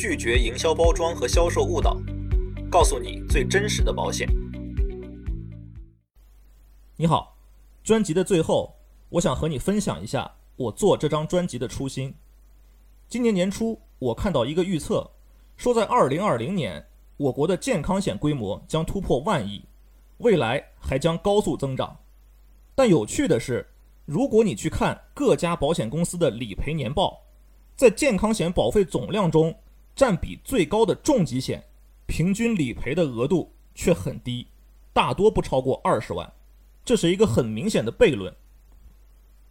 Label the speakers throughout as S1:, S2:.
S1: 拒绝营销包装和销售误导，告诉你最真实的保险。
S2: 你好，专辑的最后，我想和你分享一下我做这张专辑的初心。今年年初，我看到一个预测，说在2020年，我国的健康险规模将突破万亿，未来还将高速增长。但有趣的是，如果你去看各家保险公司的理赔年报，在健康险保费总量中，占比最高的重疾险，平均理赔的额度却很低，大多不超过二十万。这是一个很明显的悖论，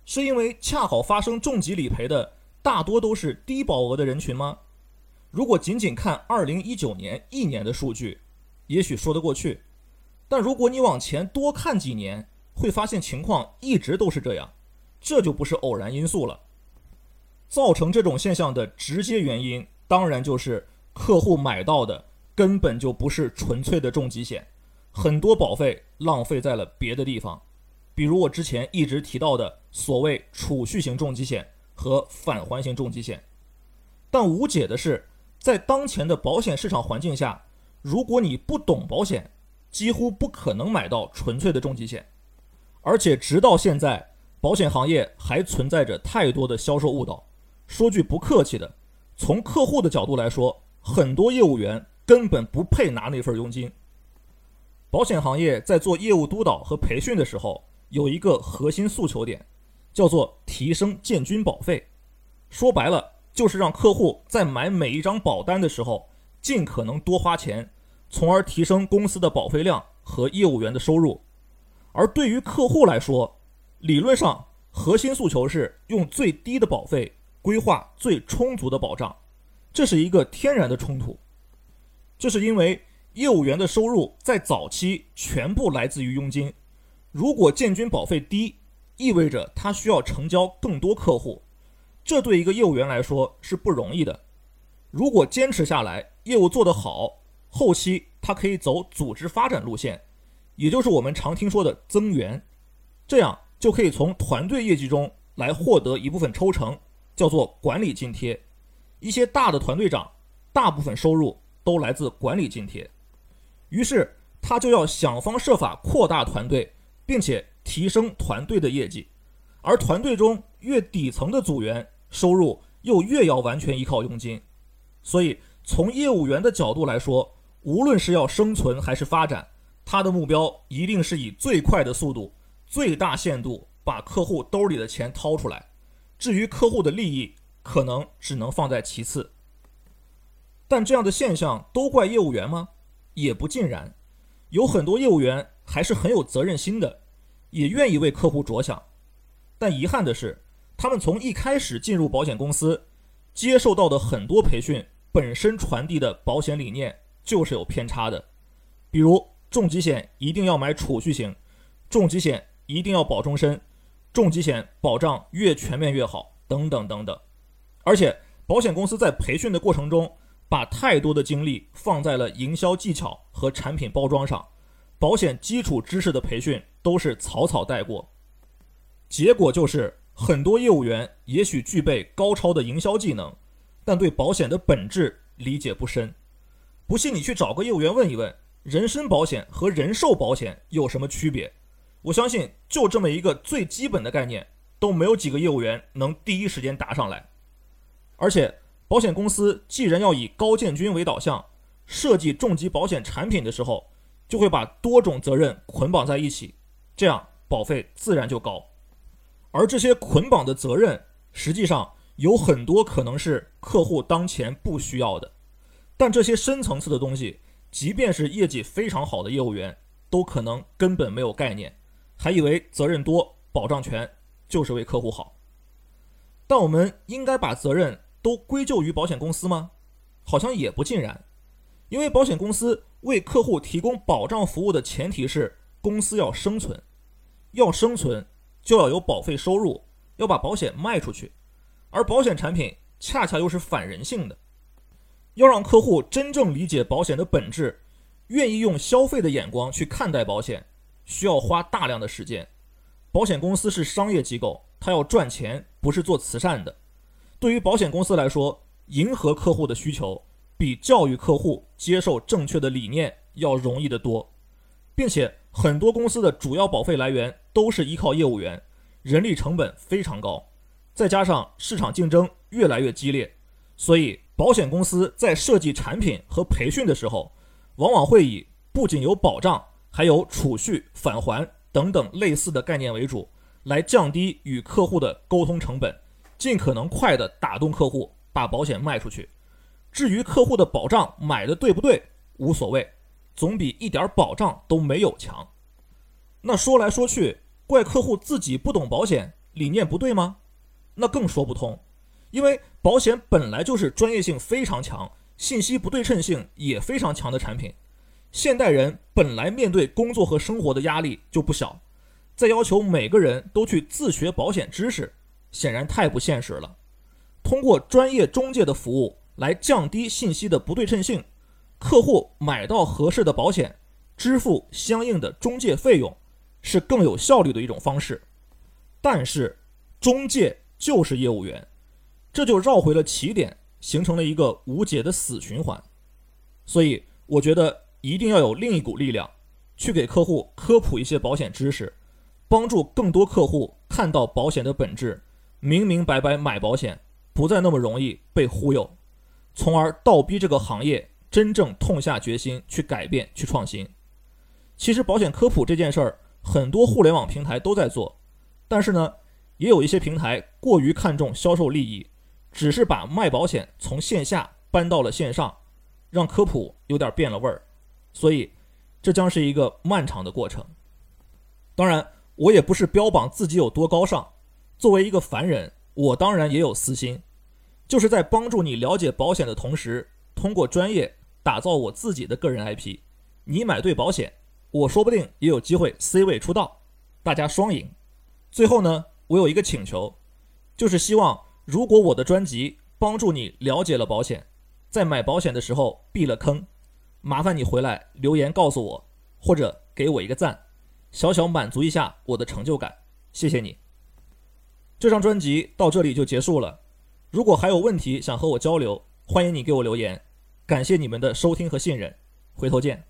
S2: 是因为恰好发生重疾理赔的大多都是低保额的人群吗？如果仅仅看二零一九年一年的数据，也许说得过去。但如果你往前多看几年，会发现情况一直都是这样，这就不是偶然因素了。造成这种现象的直接原因，当然就是客户买到的根本就不是纯粹的重疾险，很多保费浪费在了别的地方，比如我之前一直提到的所谓储蓄型重疾险和返还型重疾险。但无解的是，在当前的保险市场环境下，如果你不懂保险，几乎不可能买到纯粹的重疾险。而且直到现在，保险行业还存在着太多的销售误导。说句不客气的，从客户的角度来说，很多业务员根本不配拿那份佣金。保险行业在做业务督导和培训的时候，有一个核心诉求点，叫做提升建均保费。说白了，就是让客户在买每一张保单的时候，尽可能多花钱，从而提升公司的保费量和业务员的收入。而对于客户来说，理论上核心诉求是用最低的保费规划最充足的保障，这是一个天然的冲突。这是因为业务员的收入在早期全部来自于佣金，如果建均保费低，意味着他需要成交更多客户，这对一个业务员来说是不容易的。如果坚持下来，业务做得好，后期他可以走组织发展路线。也就是我们常听说的增员，这样就可以从团队业绩中来获得一部分抽成，叫做管理津贴。一些大的团队长，大部分收入都来自管理津贴，于是他就要想方设法扩大团队，并且提升团队的业绩。而团队中越底层的组员，收入又越要完全依靠佣金。所以从业务员的角度来说，无论是要生存还是发展。他的目标一定是以最快的速度、最大限度把客户兜里的钱掏出来。至于客户的利益，可能只能放在其次。但这样的现象都怪业务员吗？也不尽然，有很多业务员还是很有责任心的，也愿意为客户着想。但遗憾的是，他们从一开始进入保险公司，接受到的很多培训本身传递的保险理念就是有偏差的，比如。重疾险一定要买储蓄型，重疾险一定要保终身，重疾险保障越全面越好，等等等等。而且保险公司在培训的过程中，把太多的精力放在了营销技巧和产品包装上，保险基础知识的培训都是草草带过。结果就是很多业务员也许具备高超的营销技能，但对保险的本质理解不深。不信你去找个业务员问一问。人身保险和人寿保险有什么区别？我相信就这么一个最基本的概念，都没有几个业务员能第一时间答上来。而且，保险公司既然要以高建军为导向，设计重疾保险产品的时候，就会把多种责任捆绑在一起，这样保费自然就高。而这些捆绑的责任，实际上有很多可能是客户当前不需要的，但这些深层次的东西。即便是业绩非常好的业务员，都可能根本没有概念，还以为责任多、保障全就是为客户好。但我们应该把责任都归咎于保险公司吗？好像也不尽然，因为保险公司为客户提供保障服务的前提是公司要生存，要生存就要有保费收入，要把保险卖出去，而保险产品恰恰又是反人性的。要让客户真正理解保险的本质，愿意用消费的眼光去看待保险，需要花大量的时间。保险公司是商业机构，它要赚钱，不是做慈善的。对于保险公司来说，迎合客户的需求，比教育客户接受正确的理念要容易得多，并且很多公司的主要保费来源都是依靠业务员，人力成本非常高，再加上市场竞争越来越激烈，所以保险公司在设计产品和培训的时候，往往会以不仅有保障，还有储蓄、返还等等类似的概念为主，来降低与客户的沟通成本，尽可能快的打动客户，把保险卖出去。至于客户的保障买的对不对，无所谓，总比一点保障都没有强。那说来说去，怪客户自己不懂保险，理念不对吗？那更说不通，因为保险本来就是专业性非常强、信息不对称性也非常强的产品。现代人本来面对工作和生活的压力就不小，再要求每个人都去自学保险知识，显然太不现实了。通过专业中介的服务。来降低信息的不对称性，客户买到合适的保险，支付相应的中介费用，是更有效率的一种方式。但是，中介就是业务员，这就绕回了起点，形成了一个无解的死循环。所以，我觉得一定要有另一股力量，去给客户科普一些保险知识，帮助更多客户看到保险的本质，明明白白买保险，不再那么容易被忽悠。从而倒逼这个行业真正痛下决心去改变、去创新。其实保险科普这件事儿，很多互联网平台都在做，但是呢，也有一些平台过于看重销售利益，只是把卖保险从线下搬到了线上，让科普有点变了味儿。所以，这将是一个漫长的过程。当然，我也不是标榜自己有多高尚，作为一个凡人，我当然也有私心。就是在帮助你了解保险的同时，通过专业打造我自己的个人 IP。你买对保险，我说不定也有机会 C 位出道，大家双赢。最后呢，我有一个请求，就是希望如果我的专辑帮助你了解了保险，在买保险的时候避了坑，麻烦你回来留言告诉我，或者给我一个赞，小小满足一下我的成就感。谢谢你。这张专辑到这里就结束了。如果还有问题想和我交流，欢迎你给我留言。感谢你们的收听和信任，回头见。